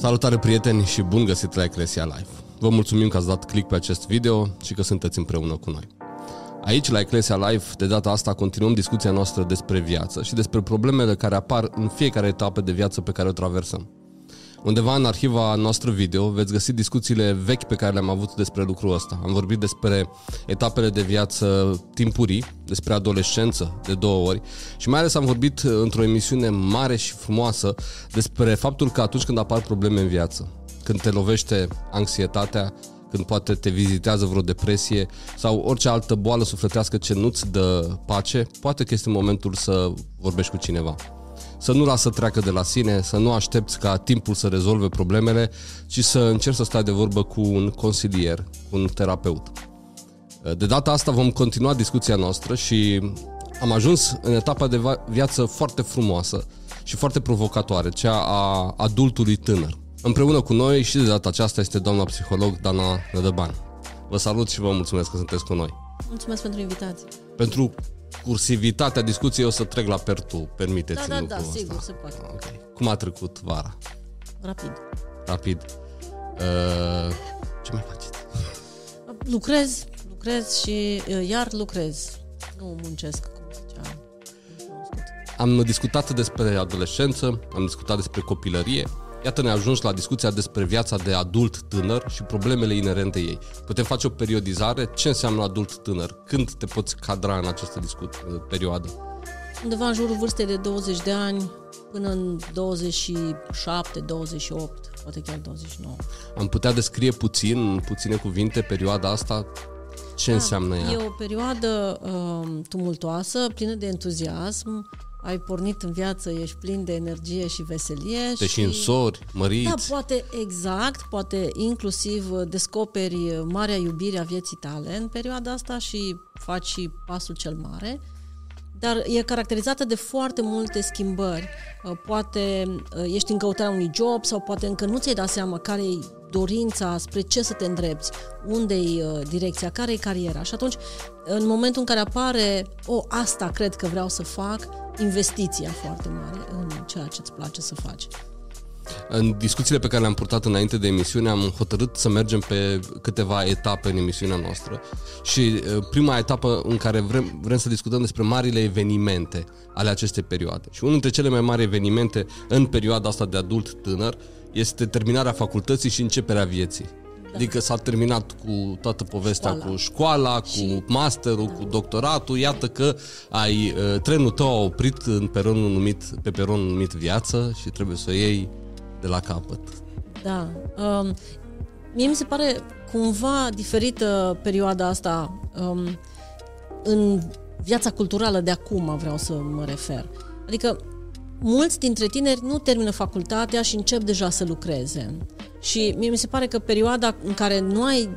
Salutare prieteni și bun găsit la Eclesia Live. Vă mulțumim că ați dat click pe acest video și că sunteți împreună cu noi. Aici, la Eclesia Live, de data asta continuăm discuția noastră despre viață și despre problemele care apar în fiecare etapă de viață pe care o traversăm. Undeva în arhiva noastră video veți găsi discuțiile vechi pe care le-am avut despre lucrul ăsta. Am vorbit despre etapele de viață timpurii, despre adolescență de două ori și mai ales am vorbit într-o emisiune mare și frumoasă despre faptul că atunci când apar probleme în viață, când te lovește anxietatea, când poate te vizitează vreo depresie sau orice altă boală sufletească ce nu-ți dă pace, poate că este momentul să vorbești cu cineva să nu lasă treacă de la sine, să nu aștepți ca timpul să rezolve problemele, ci să încerci să stai de vorbă cu un consilier, cu un terapeut. De data asta vom continua discuția noastră și am ajuns în etapa de viață foarte frumoasă și foarte provocatoare, cea a adultului tânăr. Împreună cu noi și de data aceasta este doamna psiholog Dana Nădăban. Vă salut și vă mulțumesc că sunteți cu noi. Mulțumesc pentru invitație. Pentru cursivitatea discuției o să trec la per tu, permiteți Da, da, da, sigur, ăsta. se poate. Okay. Cum a trecut vara? Rapid. Rapid. Uh, ce mai faceți? Lucrez, lucrez și uh, iar lucrez. Nu muncesc, cum zicea. Am discutat despre adolescență, am discutat despre copilărie, Iată ne ajuns la discuția despre viața de adult tânăr și problemele inerente ei. Putem face o periodizare? Ce înseamnă adult tânăr? Când te poți cadra în această discuție, perioadă? Undeva în jurul vârstei de 20 de ani până în 27, 28, poate chiar 29. Am putea descrie puțin, în puține cuvinte, perioada asta? Ce da, înseamnă ea? E o perioadă uh, tumultoasă, plină de entuziasm, ai pornit în viață, ești plin de energie și veselie. Te și însori, măriți. Da, poate exact, poate inclusiv descoperi marea iubire a vieții tale în perioada asta și faci și pasul cel mare. Dar e caracterizată de foarte multe schimbări. Uh, poate uh, ești în căutarea unui job sau poate încă nu ți-ai dat seama care e dorința, spre ce să te îndrepți, unde e uh, direcția, care e cariera. Și atunci, în momentul în care apare, o, asta cred că vreau să fac, investiția foarte mare în ceea ce îți place să faci. În discuțiile pe care le-am purtat înainte de emisiune am hotărât să mergem pe câteva etape în emisiunea noastră și prima etapă în care vrem, vrem să discutăm despre marile evenimente ale acestei perioade. Și unul dintre cele mai mari evenimente în perioada asta de adult tânăr este terminarea facultății și începerea vieții. Da. Adică s-a terminat cu toată povestea școala. cu școala, cu și... masterul, da. cu doctoratul. Iată că ai trenul tău a oprit în peronul numit, pe peronul numit viață și trebuie să o iei de la capăt. Da. Um, mie mi se pare cumva diferită perioada asta um, în viața culturală de acum, vreau să mă refer. Adică mulți dintre tineri nu termină facultatea și încep deja să lucreze. Și mie mi se pare că perioada în care nu ai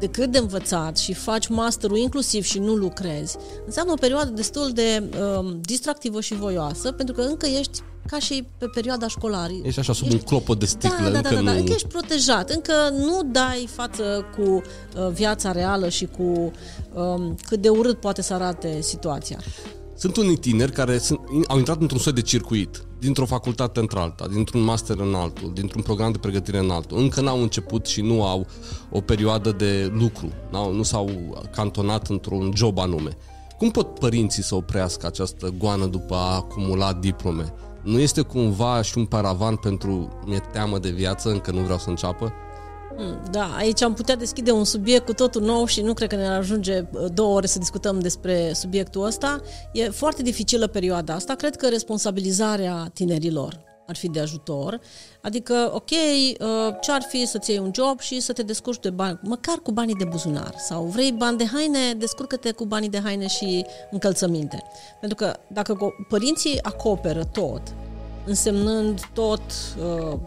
decât de învățat și faci masterul inclusiv și nu lucrezi, înseamnă o perioadă destul de uh, distractivă și voioasă, pentru că încă ești ca și pe perioada școlară. Ești așa sub ești... un clopot de sticlă. Da, da, încă da, da, nu... da, încă ești protejat, încă nu dai față cu uh, viața reală și cu um, cât de urât poate să arate situația. Sunt unii tineri care sunt, au intrat într-un soi de circuit, dintr-o facultate într-alta, dintr-un master în altul, dintr-un program de pregătire în altul. Încă n-au început și nu au o perioadă de lucru, n-au, nu s-au cantonat într-un job anume. Cum pot părinții să oprească această goană după a acumula diplome? Nu este cumva și un paravan pentru mi-e teamă de viață, încă nu vreau să înceapă? Hmm, da, aici am putea deschide un subiect cu totul nou și nu cred că ne ajunge uh, două ore să discutăm despre subiectul ăsta. E foarte dificilă perioada asta. Cred că responsabilizarea tinerilor ar fi de ajutor. Adică, ok, uh, ce ar fi să-ți iei un job și să te descurci de bani, măcar cu banii de buzunar. Sau vrei bani de haine, descurcă-te cu banii de haine și încălțăminte. Pentru că dacă părinții acoperă tot, însemnând tot uh,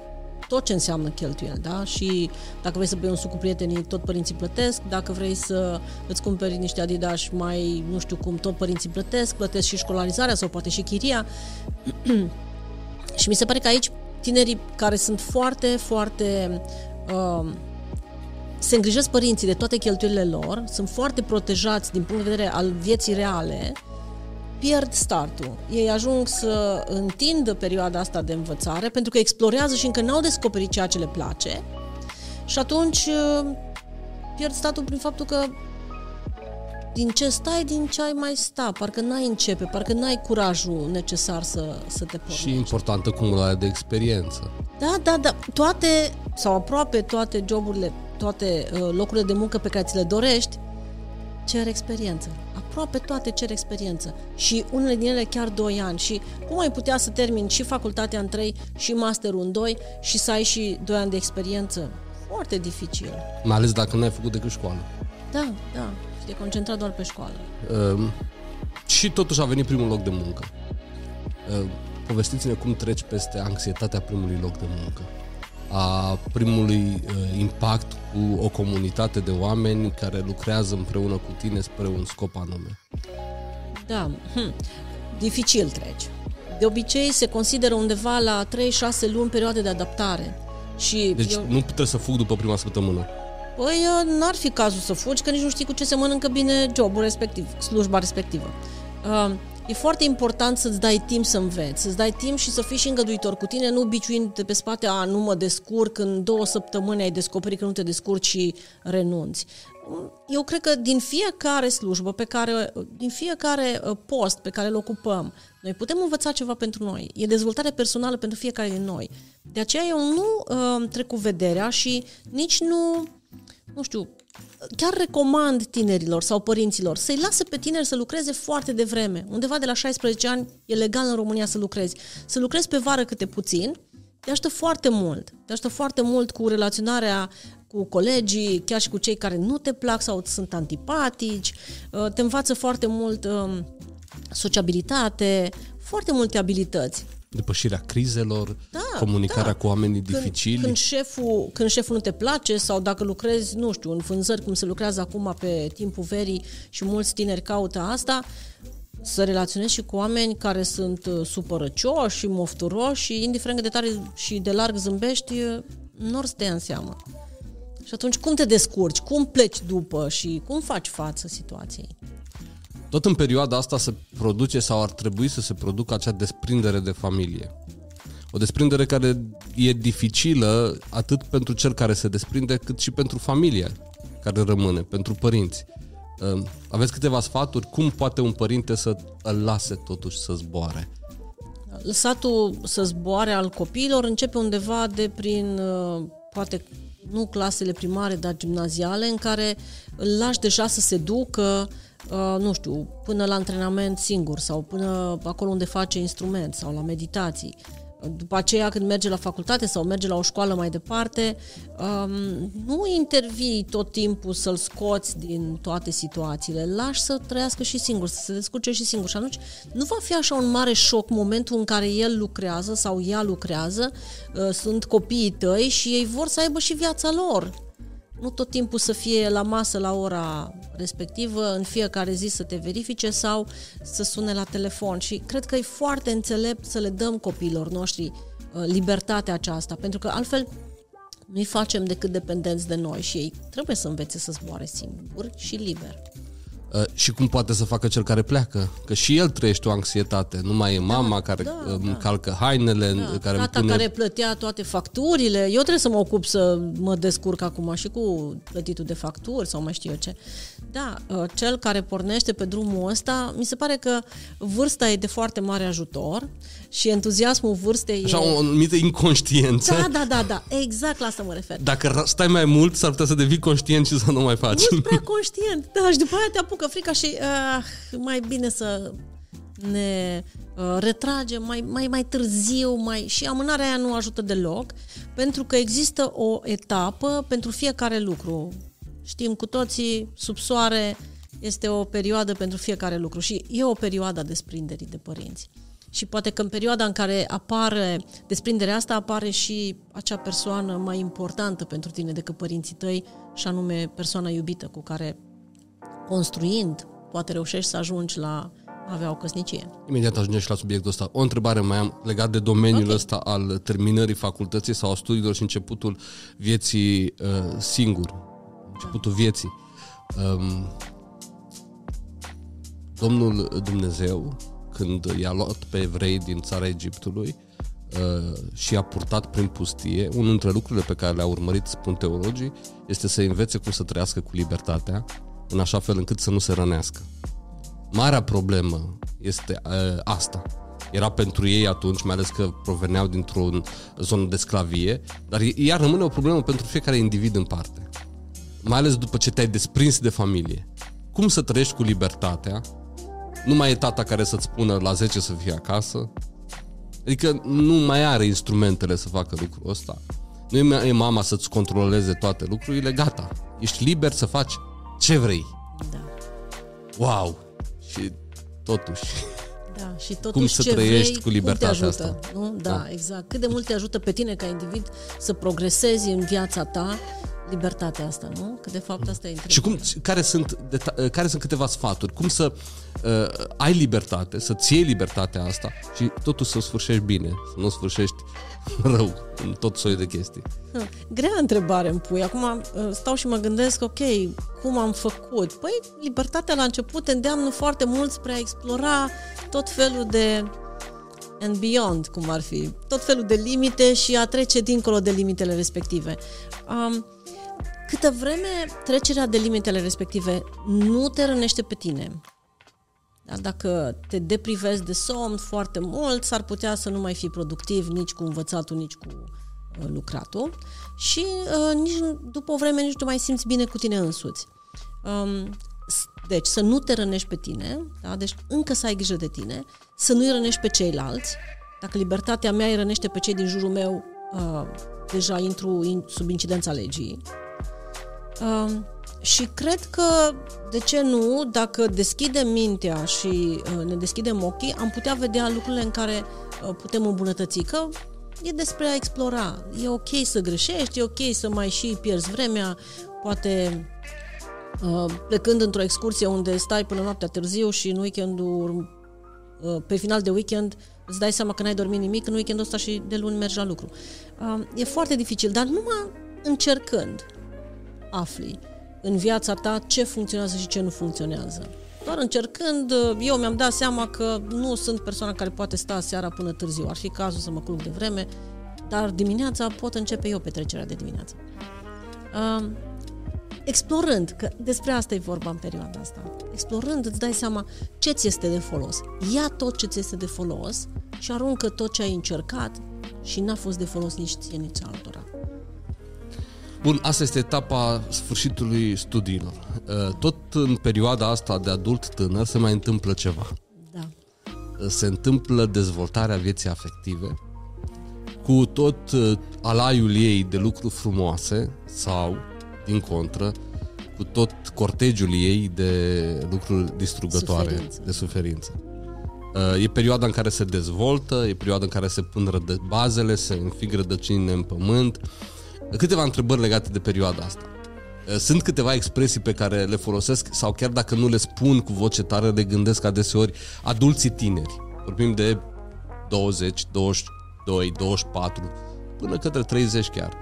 tot ce înseamnă cheltuieli, da? Și dacă vrei să bei un suc cu prietenii, tot părinții plătesc, dacă vrei să îți cumperi niște Adidas mai, nu știu cum, tot părinții plătesc, plătesc și școlarizarea sau poate și chiria. și mi se pare că aici tinerii care sunt foarte, foarte uh, se îngrijesc părinții de toate cheltuielile lor, sunt foarte protejați din punct de vedere al vieții reale pierd startul. Ei ajung să întindă perioada asta de învățare pentru că explorează și încă n-au descoperit ceea ce le place și atunci uh, pierd statul prin faptul că din ce stai, din ce ai mai sta. Parcă n-ai începe, parcă n-ai curajul necesar să, să te pornești. Și importantă cumularea de experiență. Da, da, da. Toate, sau aproape toate joburile, toate uh, locurile de muncă pe care ți le dorești, cer experiență. Aproape toate cer experiență. Și unele din ele chiar 2 ani. Și cum ai putea să termini și facultatea în 3 și masterul în 2 și să ai și 2 ani de experiență? Foarte dificil. Mai ales dacă nu ai făcut decât școală. Da, da. Și te concentrat doar pe școală. Uh, și totuși a venit primul loc de muncă. Uh, povestiți-ne cum treci peste anxietatea primului loc de muncă a primului uh, impact cu o comunitate de oameni care lucrează împreună cu tine spre un scop anume. Da, hm. dificil treci. De obicei se consideră undeva la 3-6 luni perioade de adaptare. Și deci eu... nu puteți să fug după prima săptămână. Păi n-ar fi cazul să fugi, că nici nu știi cu ce se mănâncă bine jobul respectiv, slujba respectivă. Uh, E foarte important să-ți dai timp să înveți, să-ți dai timp și să fii și îngăduitor cu tine, nu biciuind de pe spate, a, nu mă descurc, în două săptămâni ai descoperit că nu te descurci și renunți. Eu cred că din fiecare slujbă pe care, din fiecare uh, post pe care îl ocupăm, noi putem învăța ceva pentru noi. E dezvoltare personală pentru fiecare din noi. De aceea eu nu uh, trec cu vederea și nici nu, nu știu, chiar recomand tinerilor sau părinților să-i lasă pe tineri să lucreze foarte devreme. Undeva de la 16 ani e legal în România să lucrezi. Să lucrezi pe vară câte puțin, te ajută foarte mult. Te ajută foarte mult cu relaționarea cu colegii, chiar și cu cei care nu te plac sau sunt antipatici. Uh, te învață foarte mult um, sociabilitate, foarte multe abilități depășirea crizelor, da, comunicarea da. cu oamenii când, dificili. Când șeful, când șeful nu te place sau dacă lucrezi, nu știu, în vânzări, cum se lucrează acum pe timpul verii și mulți tineri caută asta, să relaționezi și cu oameni care sunt uh, supărăcioși și mofturoși și indiferent de tare și de larg zâmbești, uh, nu or să te ia în seamă. Și atunci cum te descurci, cum pleci după și cum faci față situației? Tot în perioada asta se produce sau ar trebui să se producă acea desprindere de familie. O desprindere care e dificilă atât pentru cel care se desprinde, cât și pentru familia care rămâne, pentru părinți. Ehm, aveți câteva sfaturi? Cum poate un părinte să îl lase totuși să zboare? Lăsatul să zboare al copiilor începe undeva de prin, uh, poate nu clasele primare, dar gimnaziale, în care îl lași deja să se ducă Uh, nu știu, până la antrenament singur sau până acolo unde face instrument sau la meditații. După aceea, când merge la facultate sau merge la o școală mai departe, um, nu intervii tot timpul să-l scoți din toate situațiile. Lași să trăiască și singur, să se descurce și singur. Și atunci nu va fi așa un mare șoc momentul în care el lucrează sau ea lucrează, uh, sunt copiii tăi și ei vor să aibă și viața lor nu tot timpul să fie la masă la ora respectivă, în fiecare zi să te verifice sau să sune la telefon. Și cred că e foarte înțelept să le dăm copiilor noștri uh, libertatea aceasta, pentru că altfel nu-i facem decât dependenți de noi și ei trebuie să învețe să zboare singuri și liber. Uh, și cum poate să facă cel care pleacă. Că și el trăiește o anxietate. Nu mai e da, mama da, care da, îmi da. calcă hainele, da. care Tata pune... care plătea toate facturile. Eu trebuie să mă ocup să mă descurc acum și cu plătitul de facturi sau mai știu eu ce. Da, uh, cel care pornește pe drumul ăsta, mi se pare că vârsta e de foarte mare ajutor și entuziasmul vârstei Așa, e... o anumită inconștiență. Da, da, da, da, exact la asta mă refer. Dacă stai mai mult, s-ar putea să devii conștient și să nu mai faci. Mult prea conștient, da, și după aia te apucă frica și uh, mai bine să ne uh, retragem mai, mai, mai târziu mai și amânarea aia nu ajută deloc pentru că există o etapă pentru fiecare lucru. Știm cu toții, sub soare este o perioadă pentru fiecare lucru și e o perioadă a desprinderii de părinți. Și poate că în perioada în care apare desprinderea asta, apare și acea persoană mai importantă pentru tine decât părinții tăi, și anume persoana iubită cu care construind poate reușești să ajungi la avea o căsnicie. Imediat ajungem și la subiectul ăsta. O întrebare mai am legat de domeniul okay. ăsta al terminării facultății sau a studiilor și începutul vieții uh, singur. Începutul da. vieții. Um, Domnul Dumnezeu când i-a luat pe evrei din țara Egiptului uh, și i-a purtat prin pustie, unul dintre lucrurile pe care le-a urmărit, spun teologii, este să învețe cum să trăiască cu libertatea, în așa fel încât să nu se rănească. Marea problemă este uh, asta. Era pentru ei atunci, mai ales că proveneau dintr-o zonă de sclavie, dar ea rămâne o problemă pentru fiecare individ în parte. Mai ales după ce te-ai desprins de familie. Cum să trăiești cu libertatea? Nu mai e tata care să-ți spună la 10 să fie acasă. Adică nu mai are instrumentele să facă lucrul ăsta. Nu e mama să-ți controleze toate lucrurile, gata. Ești liber să faci ce vrei. Da. Wow! Și totuși... Da, și totuși cum să ce trăiești vrei, cu libertatea cum te ajută, asta. Nu? Da, da, exact. Cât de mult te ajută pe tine ca individ să progresezi în viața ta libertatea asta, nu? Că de fapt asta e Și cum, care sunt, deta- care sunt câteva sfaturi? Cum să uh, ai libertate, să-ți iei libertatea asta și totul să o sfârșești bine, să nu o sfârșești rău în tot soiul de chestii. Grea întrebare îmi pui. Acum uh, stau și mă gândesc, ok, cum am făcut? Păi, libertatea la început te îndeamnă foarte mult spre a explora tot felul de and beyond, cum ar fi, tot felul de limite și a trece dincolo de limitele respective. Um, câtă vreme trecerea de limitele respective nu te rănește pe tine, da? Dacă te deprivezi de somn foarte mult, s-ar putea să nu mai fii productiv nici cu învățatul, nici cu uh, lucratul și uh, nici, după o vreme nici nu mai simți bine cu tine însuți. Um, deci să nu te rănești pe tine, da? deci încă să ai grijă de tine, să nu-i rănești pe ceilalți. Dacă libertatea mea îi rănește pe cei din jurul meu, uh, deja intru in, sub incidența legii. Uh, și cred că, de ce nu, dacă deschidem mintea și uh, ne deschidem ochii, am putea vedea lucrurile în care uh, putem îmbunătăți, că e despre a explora. E ok să greșești, e ok să mai și pierzi vremea, poate uh, plecând într-o excursie unde stai până noaptea târziu și în weekendul, pe final de weekend, îți dai seama că n-ai dormit nimic, în weekendul ăsta și de luni mergi la lucru. E foarte dificil, dar numai încercând afli în viața ta ce funcționează și ce nu funcționează. Doar încercând, eu mi-am dat seama că nu sunt persoana care poate sta seara până târziu. Ar fi cazul să mă culc de vreme, dar dimineața pot începe eu petrecerea de dimineață. Uh, explorând, că despre asta e vorba în perioada asta, explorând îți dai seama ce ți este de folos. Ia tot ce ți este de folos și aruncă tot ce ai încercat și n-a fost de folos nici ție, nici altora. Bun, asta este etapa sfârșitului studiilor. Uh, tot în perioada asta de adult tânăr se mai întâmplă ceva. Da. Uh, se întâmplă dezvoltarea vieții afective cu tot uh, alaiul ei de lucruri frumoase sau, din contră, cu tot cortegiul ei de lucruri distrugătoare, suferință. de suferință. E perioada în care se dezvoltă, e perioada în care se pun rădă- bazele, se înfig rădăcinile în pământ, câteva întrebări legate de perioada asta. Uh, sunt câteva expresii pe care le folosesc sau chiar dacă nu le spun cu voce tare, le gândesc adeseori adulții tineri. Vorbim de 20, 22, 24, până către 30 chiar.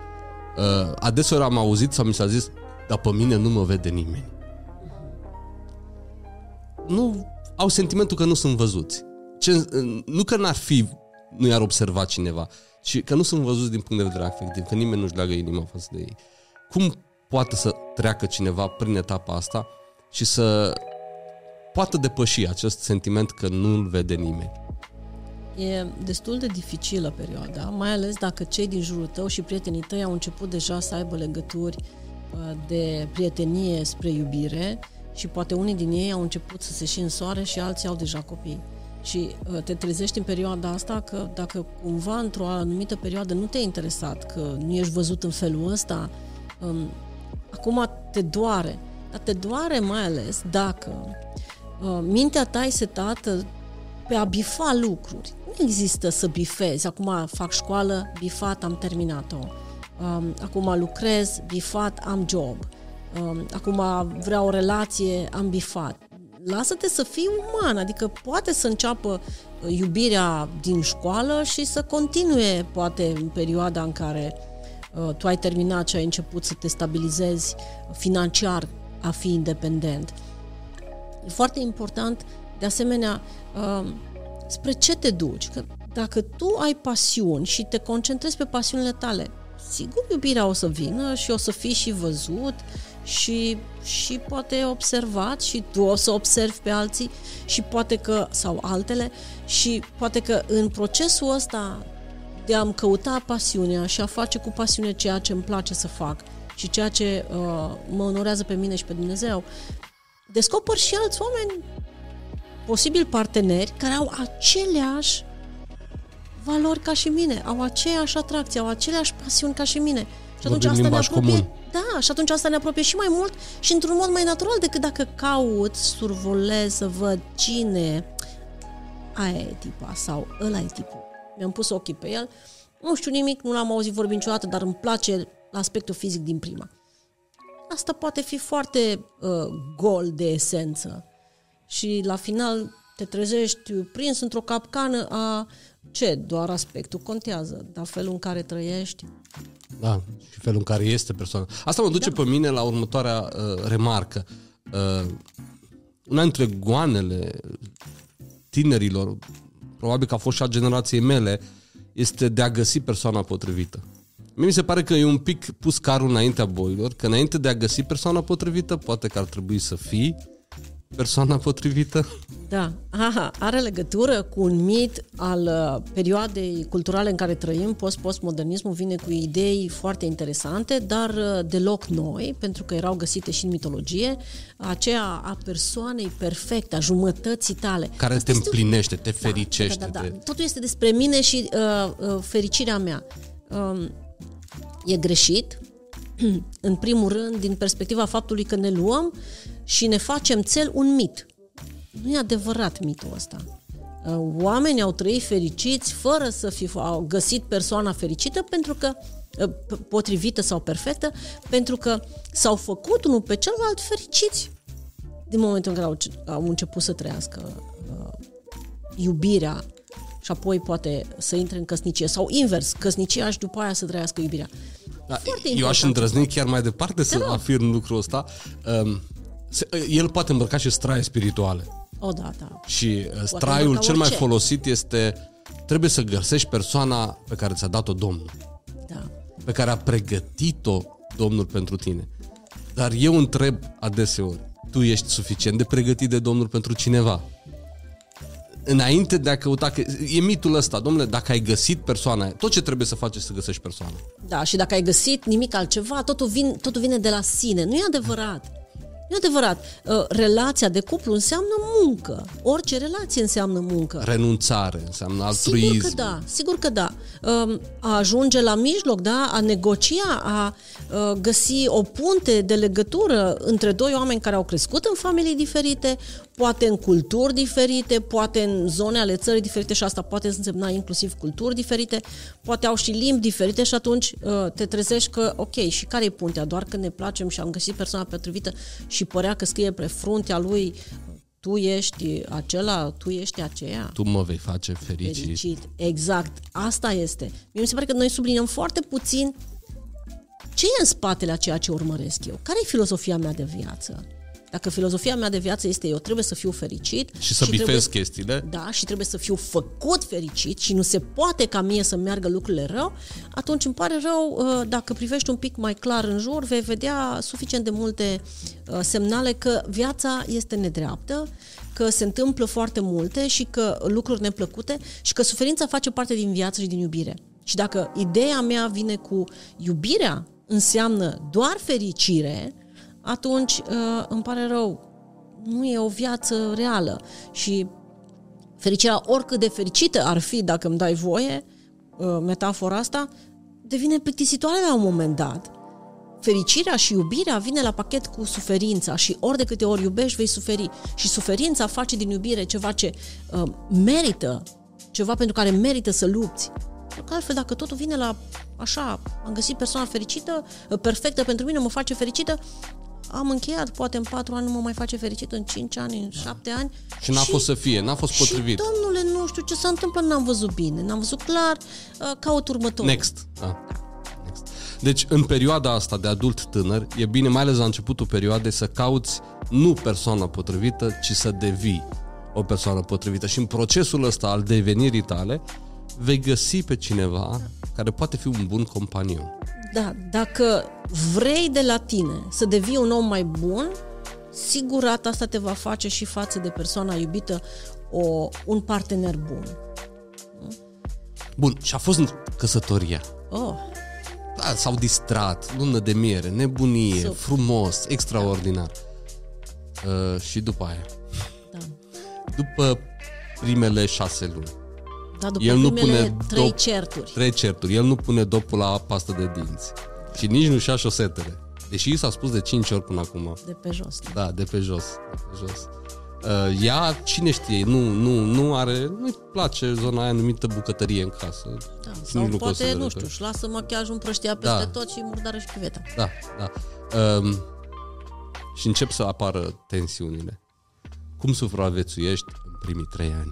Uh, adeseori am auzit sau mi s-a zis, dar pe mine nu mă vede nimeni. Nu au sentimentul că nu sunt văzuți. Ce, uh, nu că n-ar fi, nu i-ar observa cineva, și că nu sunt văzuți din punct de vedere afectiv, că nimeni nu-și leagă inima față de ei. Cum poate să treacă cineva prin etapa asta și să poată depăși acest sentiment că nu-l vede nimeni? E destul de dificilă perioada, mai ales dacă cei din jurul tău și prietenii tăi au început deja să aibă legături uh, de prietenie spre iubire și poate unii din ei au început să se și însoare și alții au deja copii. Și uh, te trezești în perioada asta că dacă cumva într-o anumită perioadă nu te-ai interesat, că nu ești văzut în felul ăsta, um, acum te doare. Dar te doare mai ales dacă uh, mintea ta e setată pe a bifa lucruri. Nu există să bifezi. Acum fac școală, bifat, am terminat-o. Um, acum lucrez, bifat, am job. Um, acum vreau o relație, am bifat lasă-te să fii uman, adică poate să înceapă uh, iubirea din școală și să continue poate în perioada în care uh, tu ai terminat și ai început să te stabilizezi financiar a fi independent. E foarte important, de asemenea, uh, spre ce te duci. Că dacă tu ai pasiuni și te concentrezi pe pasiunile tale, sigur iubirea o să vină și o să fii și văzut și, și poate observat și tu o să observi pe alții și poate că, sau altele, și poate că în procesul ăsta de a-mi căuta pasiunea și a face cu pasiune ceea ce îmi place să fac și ceea ce uh, mă onorează pe mine și pe Dumnezeu, descoper și alți oameni, posibil parteneri, care au aceleași valori ca și mine, au aceeași atracție, au aceleași pasiuni ca și mine. Și atunci Vorbim asta ne limbaj apropie. comun. Da, și atunci asta ne apropie și mai mult și într-un mod mai natural decât dacă caut, survolez să văd cine aia e tipa sau ăla e tipul. Mi-am pus ochii pe el, nu știu nimic, nu l-am auzit vorbi niciodată, dar îmi place aspectul fizic din prima. Asta poate fi foarte uh, gol de esență și la final te trezești prins într-o capcană a ce? Doar aspectul contează, dar felul în care trăiești. Da, și felul în care este persoana. Asta mă duce Da. pe mine la următoarea uh, remarcă. Uh, una dintre goanele tinerilor, probabil că a fost și a generației mele, este de a găsi persoana potrivită. Mie mi se pare că e un pic pus carul înaintea boilor, că înainte de a găsi persoana potrivită, poate că ar trebui să fii persoana potrivită. Da, aha, are legătură cu un mit al uh, perioadei culturale în care trăim, post-postmodernismul vine cu idei foarte interesante, dar uh, deloc noi, pentru că erau găsite și în mitologie, aceea a persoanei perfecte, a jumătății tale. Care Asta te este un- împlinește, te fericește. Da, da, da, te- da. Totul este despre mine și uh, uh, fericirea mea. Um, e greșit, în primul rând, din perspectiva faptului că ne luăm și ne facem cel un mit. Nu e adevărat mitul ăsta. Uh, Oamenii au trăit fericiți fără să fi au găsit persoana fericită pentru că uh, p- potrivită sau perfectă, pentru că s-au făcut unul pe celălalt fericiți din momentul în care au, au început să trăiască uh, iubirea și apoi poate să intre în căsnicie sau invers, căsnicia și după aia să trăiască iubirea. Da, Foarte eu aș important. îndrăzni chiar mai departe să Te rog. afirm lucrul ăsta. Um, se- el poate îmbrăca și straie spirituale. O, da, da. Și uh, straiul îmbrăca cel mai orice. folosit este trebuie să găsești persoana pe care ți-a dat-o Domnul, da. pe care a pregătit-o Domnul pentru tine. Dar eu întreb adeseori, tu ești suficient de pregătit de Domnul pentru cineva? Înainte de a căuta, că e mitul ăsta, domnule, dacă ai găsit persoana aia, tot ce trebuie să faci este să găsești persoana. Da, și dacă ai găsit nimic altceva, totul, vin, totul vine de la sine. Nu e adevărat. Nu e adevărat. Uh, Relația de cuplu înseamnă muncă. Orice relație înseamnă muncă. Renunțare, înseamnă altruism. Sigur că da, sigur că da. Um, A ajunge la mijloc, da, a negocia, a uh, găsi o punte de legătură între doi oameni care au crescut în familii diferite, poate în culturi diferite, poate în zone ale țării diferite și asta poate însemna inclusiv culturi diferite, poate au și limbi diferite și atunci uh, te trezești că, ok, și care e puntea? Doar că ne placem și am găsit persoana potrivită și părea că scrie pe fruntea lui tu ești acela, tu ești aceea Tu mă vei face fericit. fericit. Exact. Asta este. Mie mi se pare că noi subliniem foarte puțin ce e în spatele a ceea ce urmăresc eu. Care e filozofia mea de viață? Dacă filozofia mea de viață este eu trebuie să fiu fericit Și să trebuie, bifezi chestiile. da, și trebuie să fiu făcut fericit și nu se poate ca mie să meargă lucrurile rău, atunci îmi pare rău, uh, dacă privești un pic mai clar în jur, vei vedea suficient de multe uh, semnale că viața este nedreaptă, că se întâmplă foarte multe și că lucruri neplăcute și că suferința face parte din viață și din iubire. Și dacă ideea mea vine cu iubirea înseamnă doar fericire, atunci uh, îmi pare rău, nu e o viață reală și fericirea, oricât de fericită ar fi, dacă îmi dai voie, uh, metafora asta, devine plictisitoare la un moment dat. Fericirea și iubirea vine la pachet cu suferința și ori de câte ori iubești, vei suferi. Și suferința face din iubire ceva ce uh, merită, ceva pentru care merită să lupți. Pentru că altfel, dacă totul vine la așa, am găsit persoana fericită, uh, perfectă pentru mine, mă face fericită, am încheiat, poate în patru ani nu mă mai face fericit, în cinci ani, în șapte ani. Și n-a fost să fie, n-a fost potrivit. Și, domnule, nu știu ce se întâmplă, n-am văzut bine, n-am văzut clar, uh, caut următorul. Next. Da. Next. Deci, în perioada asta de adult tânăr, e bine, mai ales la începutul perioadei, să cauți nu persoana potrivită, ci să devii o persoană potrivită și în procesul ăsta al devenirii tale vei găsi pe cineva care poate fi un bun companion. Da, dacă vrei de la tine să devii un om mai bun, sigurat asta te va face și față de persoana iubită o, un partener bun. Bun, și a fost în căsătoria. Oh, Da, s-au distrat, lună de miere, nebunie, Super. frumos, extraordinar. Uh, și după aia, da. după primele șase luni, Da, după El nu primele pune trei dop- certuri. trei certuri, el nu pune dopul la pastă de dinți și nici nu-și ia șosetele. Deși i s-a spus de 5 ori până acum. De pe jos. Da, de pe jos. De pe jos. Uh, ea, cine știe, nu, nu, nu are, nu-i place zona aia numită bucătărie în casă. Da. Și Sau nici nu poate, consideră nu că- știu, își lasă machiajul împrăștia peste Da. tot și murdară și chiveta. Da, da. Um, și încep să apară tensiunile. Cum supraviețuiești în primii trei ani?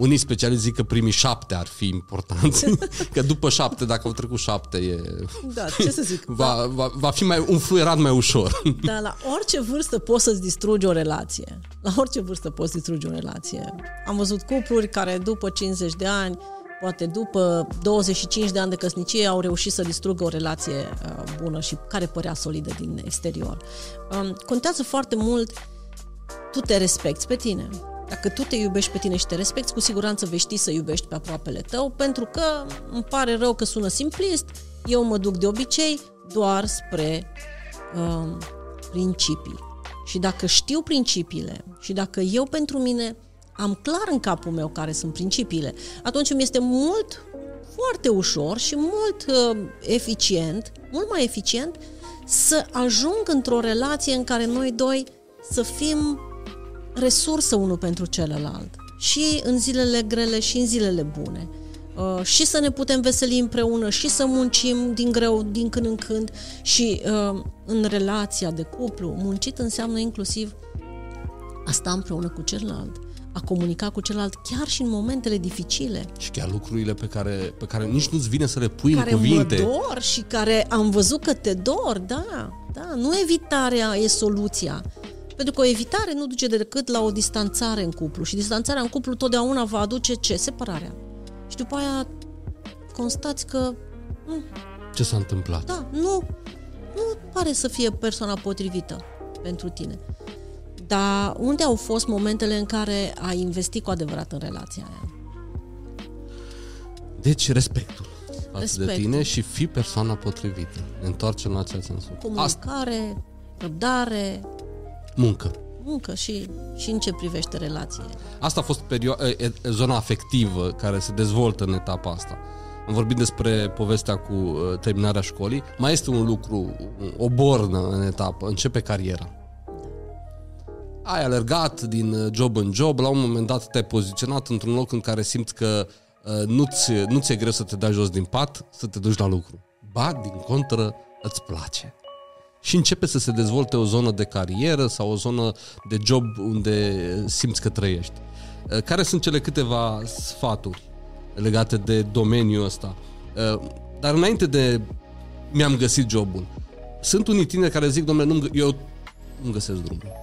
Unii specialiști zic că primii șapte ar fi importanți, că după șapte, dacă au trecut șapte, e, Da, ce să zic? va, va, va fi mai un fluierat mai ușor. Dar la orice vârstă poți să-ți distrugi o relație. La orice vârstă poți distruge o relație. Am văzut cupluri care după 50 de ani, poate după 25 de ani de căsnicie, au reușit să distrugă o relație uh, bună și care părea solidă din exterior. Um, contează foarte mult tu te respecti pe tine. Dacă tu te iubești pe tine și te respecti, cu siguranță vei ști să iubești pe aproapele tău, pentru că îmi pare rău că sună simplist, eu mă duc de obicei doar spre um, principii. Și dacă știu principiile și dacă eu pentru mine am clar în capul meu care sunt principiile, atunci îmi este mult, foarte ușor și mult uh, eficient, mult mai eficient să ajung într-o relație în care noi doi să fim resursă unul pentru celălalt. Și în zilele grele și în zilele bune. Uh, și să ne putem veseli împreună și să muncim din greu din când în când și uh, în relația de cuplu. Muncit înseamnă inclusiv a sta împreună cu celălalt, a comunica cu celălalt chiar și în momentele dificile, și chiar lucrurile pe care, pe care nici nu-ți vine să le pui care în cuvinte. mă dor și care am văzut că te dor, da, da, nu evitarea e soluția. Pentru că o evitare nu duce decât la o distanțare în cuplu și distanțarea în cuplu totdeauna va aduce ce? Separarea. Și după aia constați că Ce s-a întâmplat? da, nu, nu pare să fie persoana potrivită pentru tine. Dar unde au fost momentele în care ai investit cu adevărat în relația aia? Deci respectul față de Respectul. tine și fi persoana potrivită. Ne întoarcem la acel sens. Asta, Comunicare, răbdare, muncă. muncă și, și în ce privește relațiile. Asta a fost perio- e- e- zona afectivă care se dezvoltă în etapa asta. Am vorbit despre povestea cu uh, terminarea școlii. Mai este un lucru, o bornă în etapă. Începe cariera. Ai alergat din uh, job în job, la un moment dat te-ai poziționat într-un loc în care simți că uh, nu-ți, nu-ți e greu să te dai jos din pat, să te duci la lucru. Ba, din contră, îți place. Și începe să se dezvolte o zonă de carieră sau o zonă de job unde simți că trăiești. Uh, Care sunt cele câteva sfaturi legate de domeniul ăsta? Uh, Dar înainte de mi-am găsit jobul, sunt unii tineri care zic, domnule, nu eu nu găsesc drumul.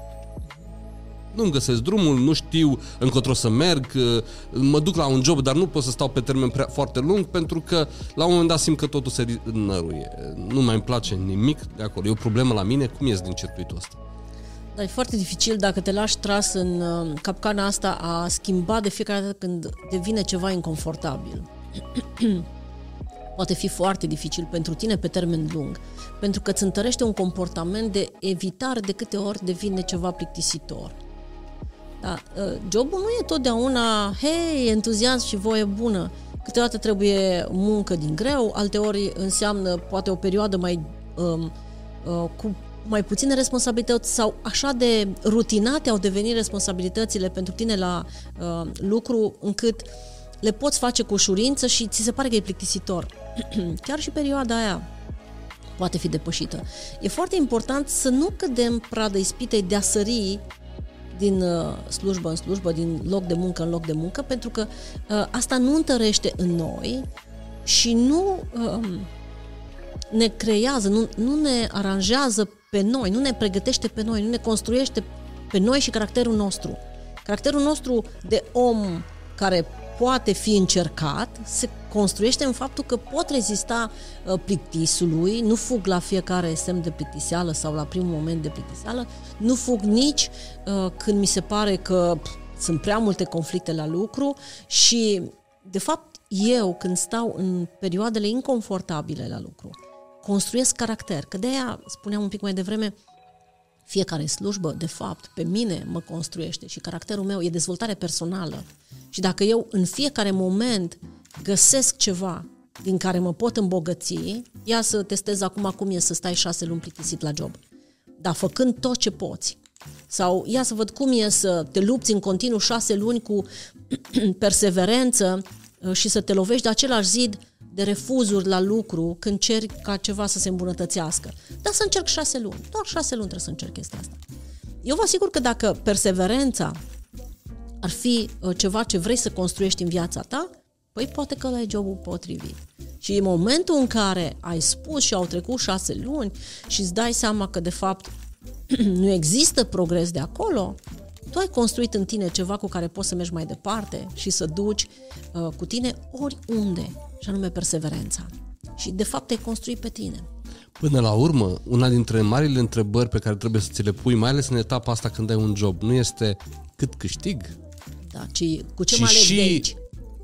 Nu-mi găsesc drumul, nu știu încotro să merg, uh, mă duc la un job, dar nu pot să stau pe termen prea, foarte lung pentru că la un moment dat simt că totul se ri- năruie. Nu mai îmi place nimic de acolo. E o problemă la mine, cum ies din circuitul ăsta? Dar e foarte dificil dacă te lași tras în uh, capcana asta a schimba de fiecare dată când devine ceva inconfortabil. Poate fi foarte dificil pentru tine pe termen lung, pentru că îți întărește un comportament de evitare de câte ori devine ceva plictisitor. Da, uh, jobul nu e totdeauna, hei, entuziasm și voie bună. Câteodată trebuie muncă din greu, alteori înseamnă poate o perioadă mai um, uh, cu mai puține responsabilități sau așa de rutinate au devenit responsabilitățile pentru tine la uh, lucru încât le poți face cu ușurință și ți se pare că e plictisitor. Chiar și perioada aia poate fi depășită. E foarte important să nu cădem pradă ispitei de a sări din uh, slujbă în slujbă, din loc de muncă în loc de muncă, pentru că uh, asta nu întărește în noi și nu uh, ne creează, nu, nu ne aranjează pe noi, nu ne pregătește pe noi, nu ne construiește pe noi și caracterul nostru. Caracterul nostru de om care poate fi încercat se construiește în faptul că pot rezista uh, plictisului, nu fug la fiecare semn de plictiseală sau la primul moment de plictiseală, nu fug nici uh, când mi se pare că pf, sunt prea multe conflicte la lucru și, de fapt, eu când stau în perioadele inconfortabile la lucru, construiesc caracter, că de aia spuneam un pic mai devreme, fiecare slujbă, de fapt, pe mine mă construiește și caracterul meu e dezvoltare personală. Și dacă eu în fiecare moment găsesc ceva din care mă pot îmbogăți, ia să testez acum cum e să stai șase luni plictisit la job. Dar făcând tot ce poți. Sau ia să văd cum e să te lupți în continuu șase luni cu perseverență uh, și să te lovești de același zid de refuzuri la lucru când ceri ca ceva să se îmbunătățească. Dar să încerc șase luni. Doar șase luni trebuie să încerc chestia asta. Eu vă asigur că dacă perseverența ar fi uh, ceva ce vrei să construiești în viața ta, păi poate că ăla e jobul potrivit. Și în momentul în care ai spus și au trecut șase luni și îți dai seama că de fapt nu există progres de acolo, tu ai construit în tine ceva cu care poți să mergi mai departe și să duci uh, cu tine oriunde, și anume perseverența. Și de fapt ai construit pe tine. Până la urmă, una dintre marile întrebări pe care trebuie să ți le pui, mai ales în etapa asta când ai un job, nu este cât câștig, Da, ci cu ce mă aleg și de aici?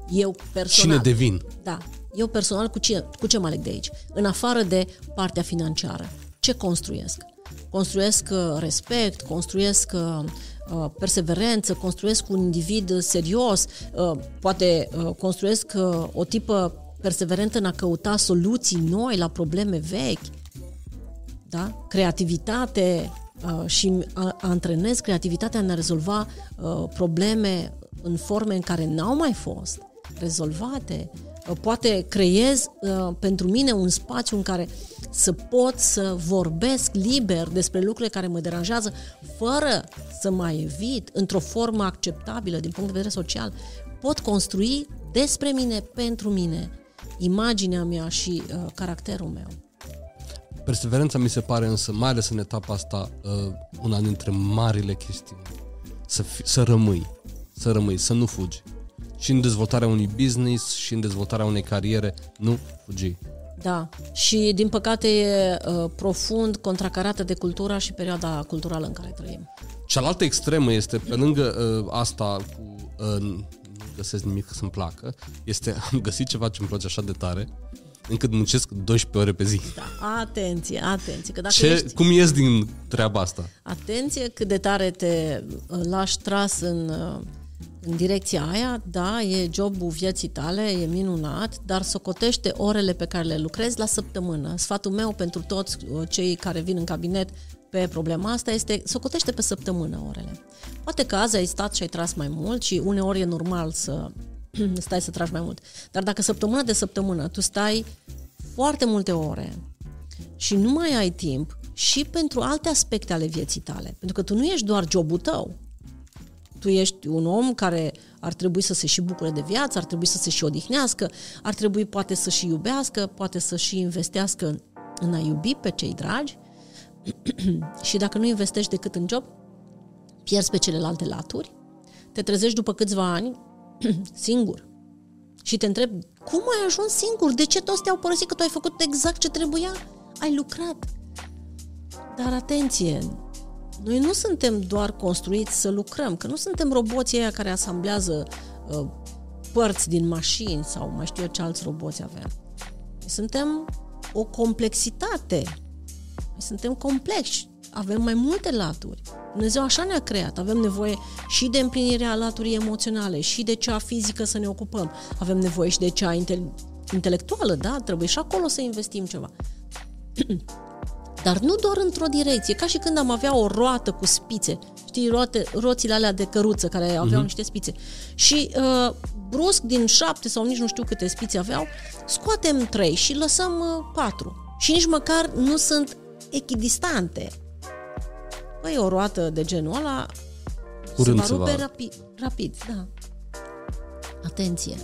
Eu personal. cine devin. Da. Eu personal cu ce, cu ce mă aleg de aici? În afară de partea financiară. Ce construiesc? Construiesc uh, respect, construiesc uh, uh, perseverență, construiesc un individ serios, uh, poate uh, construiesc uh, o tipă perseverentă în a căuta soluții noi la probleme vechi, da? creativitate uh, și a, antrenez creativitatea în a rezolva uh, probleme în forme în care n-au mai fost rezolvate. Uh, poate creez uh, pentru mine un spațiu în care să pot să vorbesc liber despre lucrurile care mă deranjează, fără să mai evit, într-o formă acceptabilă din punct de vedere social. Pot construi despre mine, pentru mine, imaginea mea și uh, caracterul meu. Perseverența mi se pare însă, mai ales în etapa asta, uh, una dintre marile chestiuni. Să, fi, să rămâi, să rămâi, să nu fugi. Și în dezvoltarea unui business și în dezvoltarea unei cariere, nu fugi. Da, și din păcate e uh, profund contracarată de cultura și perioada culturală în care trăim. Cealaltă extremă este, pe lângă uh, asta cu uh, nu găsesc nimic să-mi placă, este am găsit ceva ce îmi place așa de tare, încât muncesc 12 ore pe zi. Da, atenție, atenție, că dacă Ce, ești... cum ies din treaba asta? Atenție cât de tare te uh, lași tras în, uh, în direcția aia, da, e jobul vieții tale, e minunat, dar socotește orele pe care le lucrezi la săptămână. Sfatul meu pentru toți uh, cei care vin în cabinet pe problema asta este socotește pe săptămână orele. Poate că azi ai stat și ai tras mai mult și uneori e normal să stai să tragi mai mult. Dar dacă săptămână de săptămână tu stai foarte multe ore și nu mai ai timp și pentru alte aspecte ale vieții tale, pentru că tu nu ești doar jobul tău, tu ești un om care ar trebui să se și bucure de viață, ar trebui să se și odihnească, ar trebui poate să și iubească, poate să și investească în, în a iubi pe cei dragi și dacă nu investești decât în job, pierzi pe celelalte laturi, te trezești după câțiva ani singur și te întrebi cum ai ajuns singur? De ce toți te-au părăsit? Că tu ai făcut exact ce trebuia? Ai lucrat. Dar atenție, noi nu suntem doar construiți să lucrăm, că nu suntem roboții aia care asamblează uh, părți din mașini sau mai știu eu ce alți roboți avem. Noi suntem o complexitate. Noi suntem complexi. Avem mai multe laturi. Dumnezeu așa ne-a creat. Avem nevoie și de împlinirea laturii emoționale, și de cea fizică să ne ocupăm. Avem nevoie și de cea inte- intelectuală, da? Trebuie și acolo să investim ceva. Dar nu doar într-o direcție, ca și când am avea o roată cu spițe, știi, roate, roțile alea de căruță care aveau uh-huh. niște spițe. Și uh, brusc din șapte sau nici nu știu câte spițe aveau, scoatem trei și lăsăm uh, patru. Și nici măcar nu sunt echidistante. Păi o roată de genul ăla Curând se se va rupe va- rapid, rapid, da. Atenție.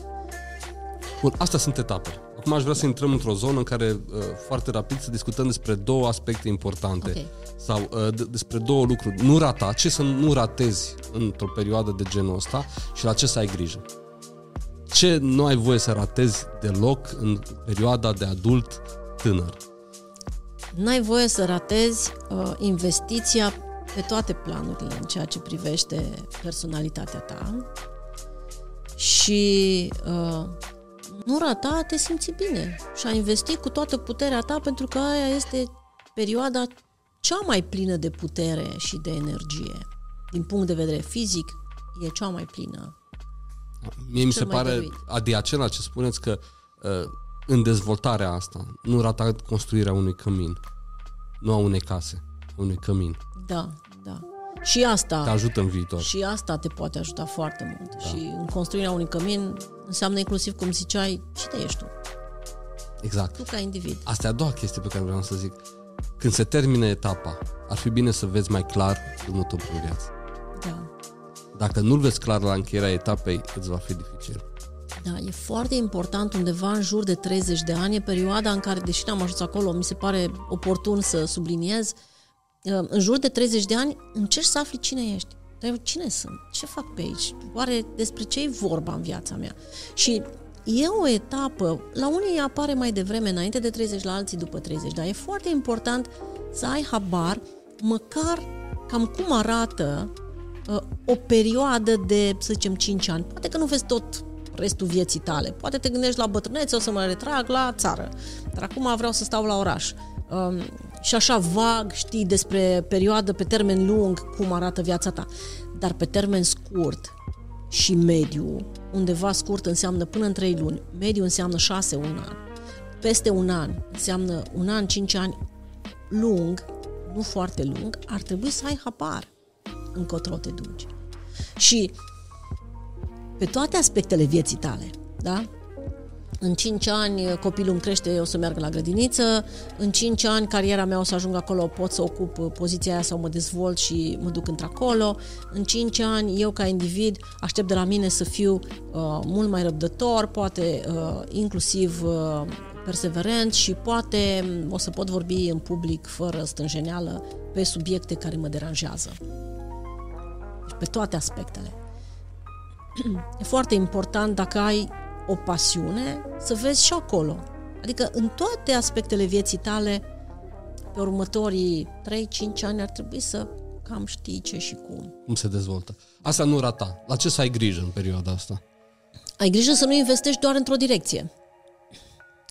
Bun, astea sunt etapele. Acum aș vrea să intrăm într-o zonă în care uh, foarte rapid să discutăm despre două aspecte importante. Ok. Sau uh, d- despre două lucruri. Nu rata, ce să nu ratezi într-o perioadă de genul ăsta și la ce să ai grijă. Ce nu ai voie să ratezi deloc în perioada de adult tânăr. N-ai voie să ratezi uh, investiția pe toate planurile în ceea ce privește personalitatea ta și uh, nu rata a te simți bine și a investi cu toată puterea ta pentru că aia este perioada cea mai plină de putere și de energie. Din punct de vedere fizic, e cea mai plină. Mie mi Cel se mai pare dăruit. adiacent la ce spuneți că uh, în dezvoltarea asta nu rata construirea unui cămin, nu a unei case, a unui cămin. Da, da. Și asta... Te ajută în viitor. Și asta te poate ajuta foarte mult. Da. Și în construirea unui cămin înseamnă inclusiv, cum ziceai, cine ești tu? Exact. Tu ca individ. Asta e a doua chestie pe care vreau să zic. Când se termine etapa, ar fi bine să vezi mai clar drumul tău prin viață. Da. Dacă nu-l vezi clar la încheierea etapei, îți va fi dificil. Da, e foarte important undeva în jur de 30 de ani, e perioada în care, deși n-am ajuns acolo, mi se pare oportun să subliniez, uh, în jur de 30 de ani încerci să afli cine ești. Dar eu cine sunt? Ce fac pe aici? Oare despre ce e vorba în viața mea? Și e o etapă, la unii apare mai devreme, înainte de 30, la alții după 30, dar e foarte important să ai habar, măcar cam cum arată uh, o perioadă de, să zicem, 5 ani. Poate că nu vezi tot restul vieții tale. Poate te gândești la bătrânețe, o să mă retrag la țară. Dar acum vreau să stau la oraș. Um, și așa vag știi despre perioadă pe termen lung cum arată viața ta. Dar pe termen scurt și mediu, undeva scurt înseamnă până în 3 luni, mediu înseamnă 6 un an, peste un an înseamnă un an, 5 ani, lung, nu foarte lung, ar trebui să ai habar încotro te duci. Și pe toate aspectele vieții tale, da? În 5 ani copilul îmi crește, o să meargă la grădiniță, în 5 ani cariera mea o să ajung acolo, pot să ocup poziția aia sau mă dezvolt și mă duc într-acolo. În 5 ani eu ca individ aștept de la mine să fiu uh, mult mai răbdător, poate uh, inclusiv uh, perseverent și poate o să pot vorbi în public fără stânjeneală pe subiecte care mă deranjează. Deci pe toate aspectele. E foarte important dacă ai o pasiune să vezi și acolo. Adică în toate aspectele vieții tale, pe următorii 3-5 ani ar trebui să cam știi ce și cum. Cum se dezvoltă. Asta nu rata. La ce să ai grijă în perioada asta? Ai grijă să nu investești doar într-o direcție.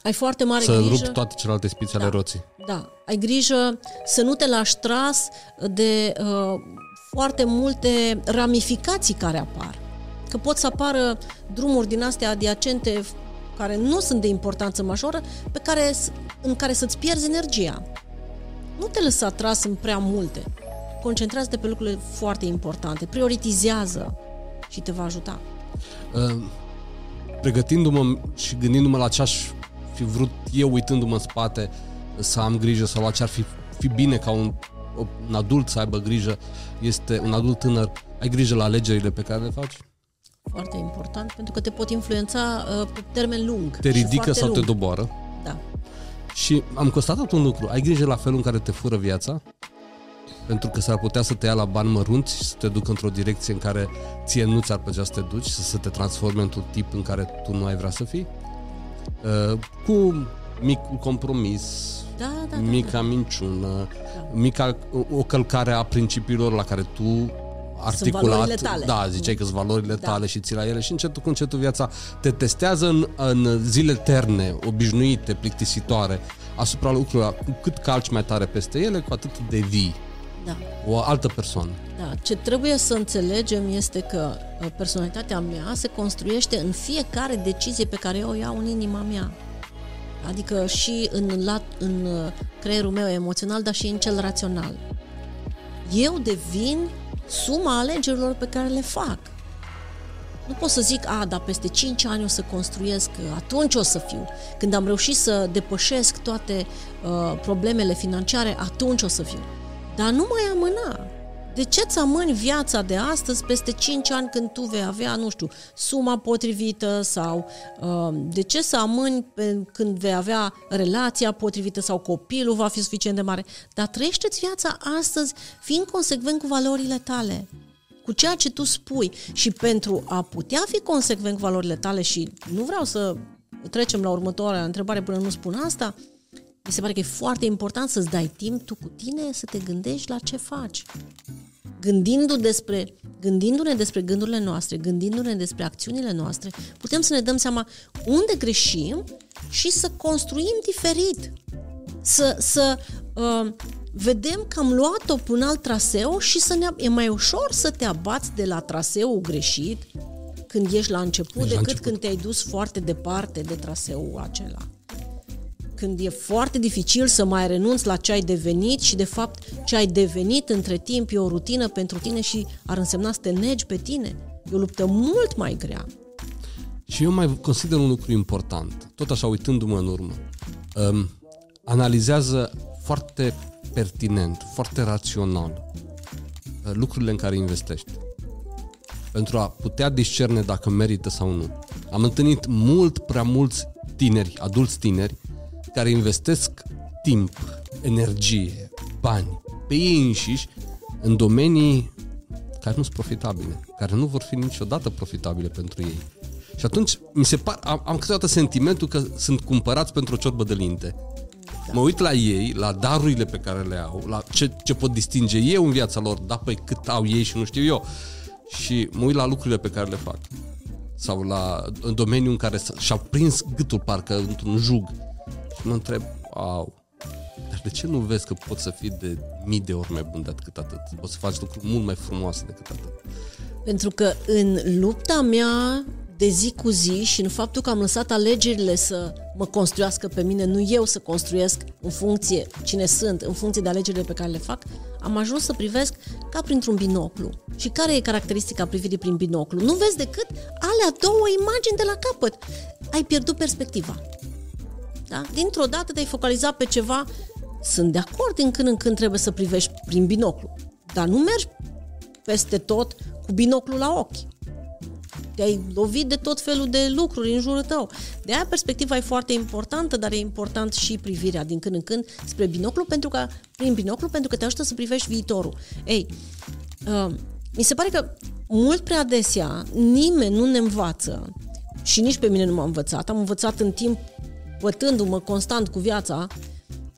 Ai foarte mare Să grijă. rupi toate celelalte spițe ale roții. Da, ai grijă să nu te lași tras de uh, foarte multe ramificații care apar. Că pot să apară drumuri din astea adiacente care nu sunt de importanță majoră, pe care, în care să-ți pierzi energia. Nu te lăsa tras în prea multe. Concentrează-te pe lucrurile foarte importante. Prioritizează și te va ajuta. Uh, pregătindu-mă și gândindu-mă la ce aș fi vrut eu uitându-mă în spate să am grijă sau la ce ar fi, fi bine ca un, un adult să aibă grijă, este un adult tânăr, ai grijă la alegerile pe care le faci? Foarte important, pentru că te pot influența uh, pe termen lung. Te și ridică foarte sau te lung. doboară? Da. Și am constatat un lucru, ai grijă la felul în care te fură viața, pentru că s-ar putea să te ia la bani mărunți și să te ducă într-o direcție în care ție nu ți-ar plăcea să te duci, să, să te transforme într-un tip în care tu nu ai vrea să fii, uh, cu micul compromis, Da, da, da, mica minciună, mica, o călcare a principiilor la care tu articulat, valorile tale. da, ziceai că sunt valorile Da. tale și ții la ele și încetul cu încetul viața te testează în, în zile terne, obișnuite, plictisitoare, asupra lucrurilor. Cu cât calci mai tare peste ele, cu atât devii da. o altă persoană. Da, ce trebuie să înțelegem este că uh, personalitatea mea se construiește în fiecare decizie pe care eu o iau în inima mea. Adică și în, lat, în uh, creierul meu emoțional, dar și în cel rațional. Eu devin suma alegerilor pe care le fac. Nu pot să zic, a, dar peste 5 ani o să construiesc, atunci o să fiu. Când am reușit să depășesc toate uh, problemele financiare, atunci o să fiu. Dar nu mai amâna. De ce ți amâni viața de astăzi peste 5 ani când tu vei avea, nu știu, suma potrivită sau uh, de ce să amâni pe, când vei avea relația potrivită sau copilul va fi suficient de mare? Dar trăiește-ți viața astăzi fiind consecvent cu valorile tale cu ceea ce tu spui și pentru a putea fi consecvent cu valorile tale și nu vreau să trecem la următoarea întrebare până nu spun asta, mi se pare că e foarte important să-ți dai timp tu cu tine să te gândești la ce faci. Gândindu despre, gândindu-ne despre gândurile noastre, gândindu-ne despre acțiunile noastre, putem să ne dăm seama unde greșim și să construim diferit. Să, să uh, vedem că am luat-o pe un alt traseu și să ne, e mai ușor să te abați de la traseul greșit când ești la început ești decât la început. când te-ai dus foarte departe de traseul acela când e foarte dificil să mai renunți la ce ai devenit și de fapt ce ai devenit între timp e o rutină pentru tine și ar însemna să te negi pe tine. E o luptă mult mai grea. Și eu mai consider un lucru important, tot așa uitându-mă în urmă. Um, analizează foarte pertinent, foarte rațional uh, lucrurile în care investești pentru a putea discerne dacă merită sau nu. Am întâlnit mult prea mulți tineri, adulți tineri, care investesc timp, energie, bani pe ei înșiși în domenii care nu sunt profitabile, care nu vor fi niciodată profitabile pentru ei. Și atunci mi se par, am, am câteodată sentimentul că sunt cumpărați pentru o ciorbă de linte. Da. Mă uit la ei, la darurile pe care le au, la ce, ce pot distinge eu în viața lor, da, păi cât au ei și nu știu eu. Și mă uit la lucrurile pe care le fac. Sau la în domeniul în care și-au prins gâtul parcă într-un jug și mă întreb, au, dar de ce nu vezi că poți să fii de mii de ori mai bun decât atât? Poți să faci lucruri mult mai frumoase decât atât. Pentru că în lupta mea de zi cu zi și în faptul că am lăsat alegerile să mă construiască pe mine, nu eu să construiesc în funcție cine sunt, în funcție de alegerile pe care le fac, am ajuns să privesc ca printr-un binoclu. Și care e caracteristica privirii prin binoclu? Nu vezi decât alea două imagini de la capăt. Ai pierdut perspectiva. Da? Dintr-o dată te-ai focalizat pe ceva, sunt de acord din când în când trebuie să privești prin binoclu, dar nu mergi peste tot cu binoclul la ochi. Te-ai lovit de tot felul de lucruri în jurul tău. De aia perspectiva e foarte importantă, dar e important și privirea din când în când spre binoclu, pentru că, prin binoclu, pentru că te ajută să privești viitorul. Ei, uh, mi se pare că mult prea adesea nimeni nu ne învață și nici pe mine nu m-a învățat. Am învățat în timp bătându-mă constant cu viața,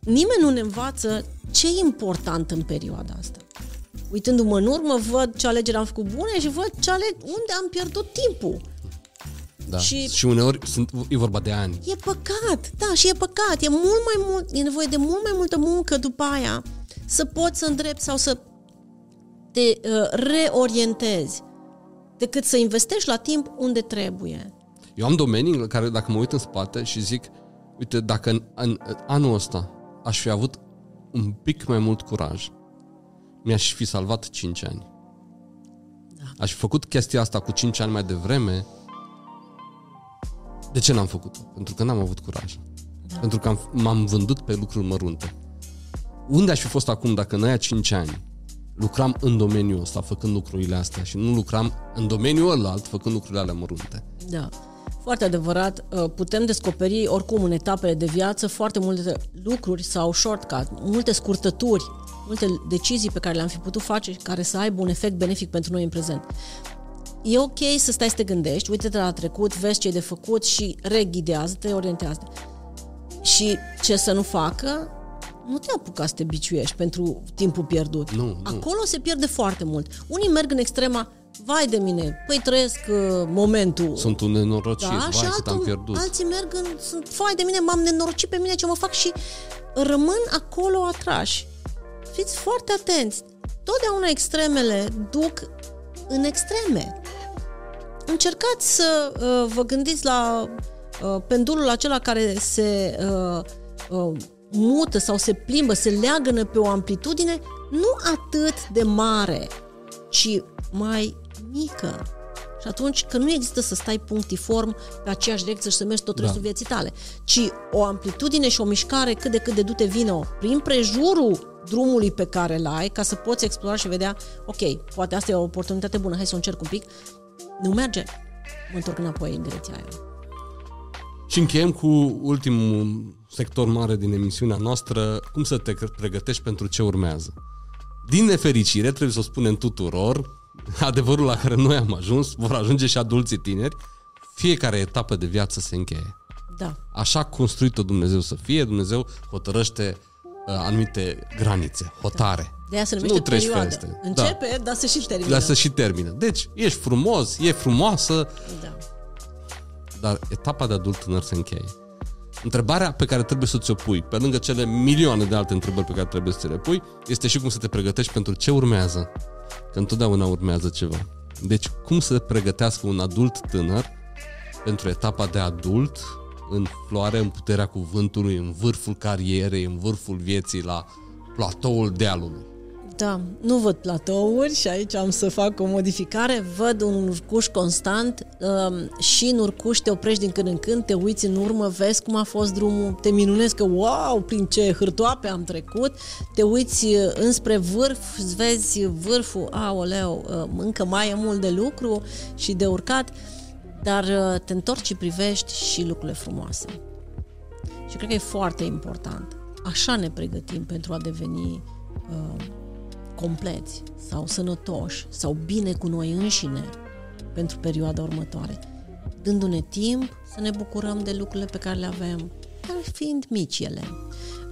nimeni nu ne învață ce e important în perioada asta. Uitându-mă în urmă, văd ce alegeri am făcut bune și văd ce ale- unde am pierdut timpul. Da. Și, și uneori sunt, e vorba de ani. E păcat, da, și e păcat. E mult mai mult, e nevoie de mult mai multă muncă după aia să poți să îndrepti sau să te uh, reorientezi decât să investești la timp unde trebuie. Eu am domenii în care dacă mă uit în spate și zic, Uite, dacă în, în, în anul ăsta aș fi avut un pic mai mult curaj, mi-aș fi salvat 5 ani. Da. Aș fi făcut chestia asta cu 5 ani mai devreme. De ce n-am făcut-o? Pentru că n-am avut curaj. Da. Pentru că am, m-am vândut pe lucruri mărunte. Unde aș fi fost acum dacă în aia 5 ani lucram în domeniul ăsta făcând lucrurile astea și nu lucram în domeniul ăla alt făcând lucrurile alea mărunte? Da. Foarte adevărat, uh, putem descoperi oricum în etapele de viață foarte multe lucruri sau shortcut, multe scurtături, multe decizii pe care le-am fi putut face care să aibă un efect benefic pentru noi în prezent. E ok să stai să te gândești, uite-te la trecut, vezi ce e de făcut și reghidează-te, orientează Și ce să nu facă, nu te apuca să te biciuiești pentru timpul pierdut. Nu, nu. Acolo se pierde foarte mult. Unii merg în extrema, vai de mine, păi trăiesc uh, momentul. Sunt un nenorocit, da? vai, și altul, am pierdut. alții merg în, sunt, vai de mine, m-am nenorocit pe mine ce mă fac și rămân acolo atrași. Fiți foarte atenți. Totdeauna extremele duc în extreme. Încercați să uh, vă gândiți la uh, pendulul acela care se uh, uh, mută sau se plimbă, se leagănă pe o amplitudine nu atât de mare, ci mai mică. Și atunci că nu există să stai punctiform pe aceeași direcție și să mergi tot da. restul vieții tale, ci o amplitudine și o mișcare cât de cât de dute vină prin prejurul drumului pe care îl ai ca să poți explora și vedea, ok, poate asta e o oportunitate bună, hai să o încerc un pic. Nu merge, mă întorc înapoi în direcția aia. Și încheiem cu ultimul sector mare din emisiunea noastră, cum să te pregătești pentru ce urmează. Din nefericire, trebuie să o spunem tuturor, adevărul la care noi am ajuns, vor ajunge și adulții tineri, fiecare etapă de viață se încheie. Da. Așa construit-o Dumnezeu să fie, Dumnezeu hotărăște uh, anumite granițe, hotare. Da. De aia se numește nu treci perioadă. peste. Începe, da. dar se și termină. Dar să și termină. Deci, ești frumos, e frumoasă, Da. dar etapa de adult tânăr se încheie. Întrebarea pe care trebuie să ți-o pui, pe lângă cele milioane de alte întrebări pe care trebuie să ți le pui, este și cum să te pregătești pentru ce urmează. Că întotdeauna urmează ceva. Deci, cum să pregătească un adult tânăr pentru etapa de adult în floare, în puterea cuvântului, în vârful carierei, în vârful vieții, la platoul dealului. Da, nu văd platouri și aici am să fac o modificare. Văd un urcuș constant um, și în urcuș te oprești din când în când, te uiți în urmă, vezi cum a fost drumul, te minunezi că wow, prin ce hârtoape am trecut, te uiți uh, înspre vârf, îți vezi vârful, aoleu, uh, încă mai e mult de lucru și de urcat, dar uh, te întorci și privești și lucrurile frumoase. Și cred că e foarte important. Așa ne pregătim pentru a deveni uh, compleți sau sănătoși sau bine cu noi înșine pentru perioada următoare, dându-ne timp să ne bucurăm de lucrurile pe care le avem, dar fiind mici ele,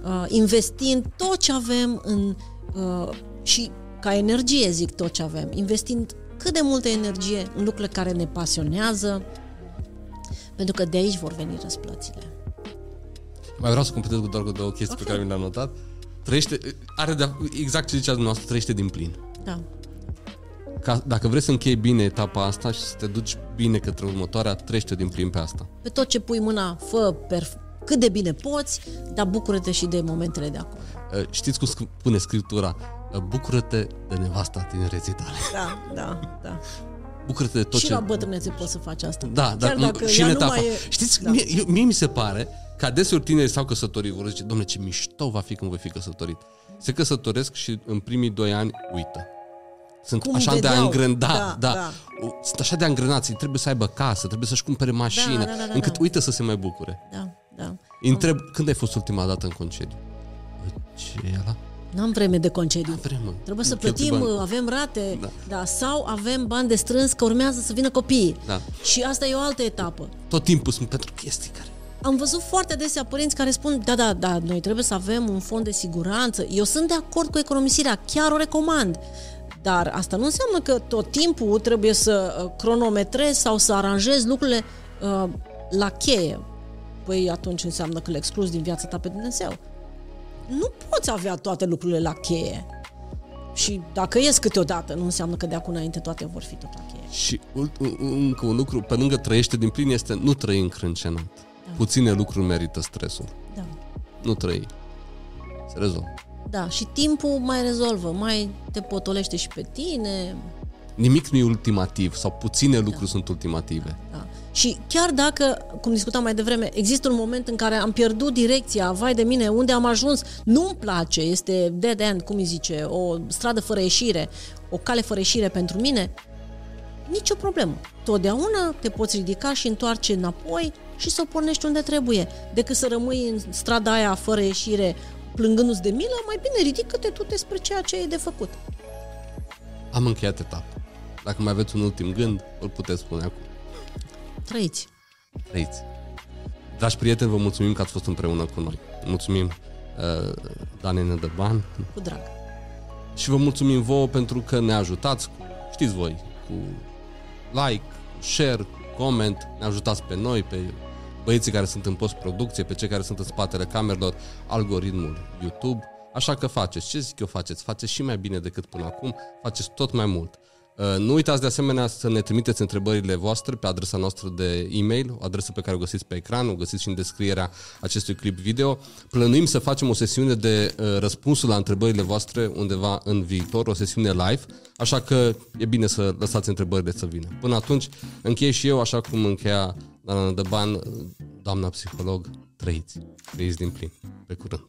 uh, investind tot ce avem în, uh, și ca energie zic tot ce avem, investind cât de multă energie în lucrurile care ne pasionează, pentru că de aici vor veni răsplățile. Mai vreau să completez cu doar cu două chestii okay. pe care mi le-am notat. Trăiește, are de, exact ce ziceați dumneavoastră, trăiește din plin. Da. Ca, dacă vrei să închei bine etapa asta și să te duci bine către următoarea, trăiește din plin pe asta. Pe tot ce pui mâna, fă perf- cât de bine poți, dar bucură-te și de momentele de acum. Uh, Știți cum spune scriptura? Uh, Bucură-te de nevasta tinereții tale. Da, da, da. Bucură-te de tot și ce... la bătrânețe poți să faci asta. Da, Chiar dar dacă și ea în nu etapa. mai e... Știți, Da. mie, eu, mie mi se pare că adeseori tinerii s-au căsătorit, vor zice, domnule, ce mișto va fi când voi fi căsătorit. Se căsătoresc și în primii doi ani uită. Sunt Cum așa de vedeau. angrenat, Da, da, da. da. Sunt așa de angrenați, trebuie să aibă casă, trebuie să-și cumpere mașină, Da, da, da, da, încât da. uită să se mai bucure. Da, da. Îi întreb, când ai fost ultima dată în concediu? Ce e ăla? N-am vreme de concediu. Vrem, mă. Trebuie să Cheltui plătim, bani. avem rate, Da. da. da, sau avem bani de strâns că urmează să vină copiii. Da. Și asta e o altă etapă. Tot timpul sunt pentru chestii care... Am văzut foarte adesea părinți care spun, da, da, da, noi trebuie să avem un fond de siguranță. Eu sunt de acord cu economisirea, chiar o recomand. Dar asta nu înseamnă că tot timpul trebuie să uh, cronometrezi sau să aranjezi lucrurile uh, la cheie. Păi atunci înseamnă că le excluzi din viața ta pe Dumnezeu. Nu poți avea toate lucrurile la cheie. Și dacă ies câteodată, nu înseamnă că de acum înainte toate vor fi tot la cheie. Și ul- un- încă un lucru, pe lângă trăiește din plin, este nu trăi încrâncenat. Da. Puține lucruri merită stresul. Da. Nu trăi. Se rezolvă. Da, și timpul mai rezolvă, mai te potolește și pe tine, Nimic nu e ultimativ sau puține lucruri sunt ultimative. Da. Și chiar dacă, cum discutam mai devreme, există un moment în care am pierdut direcția, vai de mine, unde am ajuns, nu-mi place, este dead end, cum îi zice, o stradă fără ieșire, o cale fără ieșire pentru mine, nicio problemă. Totdeauna te poți ridica și întoarce înapoi și să o pornești unde trebuie. Decât să rămâi în strada aia fără ieșire, plângându-ți de milă, mai bine ridică-te tu despre ceea ce e de făcut. Am încheiat etapa. Dacă mai aveți un ultim gând, îl puteți spune acum. Trăiți! Trăiți. Dragi prieteni, vă mulțumim că ați fost împreună cu noi. Mulțumim uh, Dane Nădăban Cu drag! și vă mulțumim vouă pentru că ne ajutați, cu, știți voi, cu like, cu share, cu comment, ne ajutați pe noi, pe băieții care sunt în post-producție, pe cei care sunt în spatele camerelor, algoritmul YouTube. Așa că faceți. Ce zic eu faceți? Faceți și mai bine decât până acum, faceți tot mai mult. Uh, Nu uitați de asemenea să ne trimiteți întrebările voastre pe adresa noastră de e-mail, o adresă pe care o găsiți pe ecran, o găsiți și în descrierea acestui clip video. Plănuim să facem o sesiune de uh, răspunsuri la întrebările voastre undeva în viitor, o sesiune live, așa că e bine să lăsați întrebările să vină. Până atunci, închei și eu, așa cum încheia doamna Dăban, doamna psiholog, trăiți, trăiți din plin. Pe curând!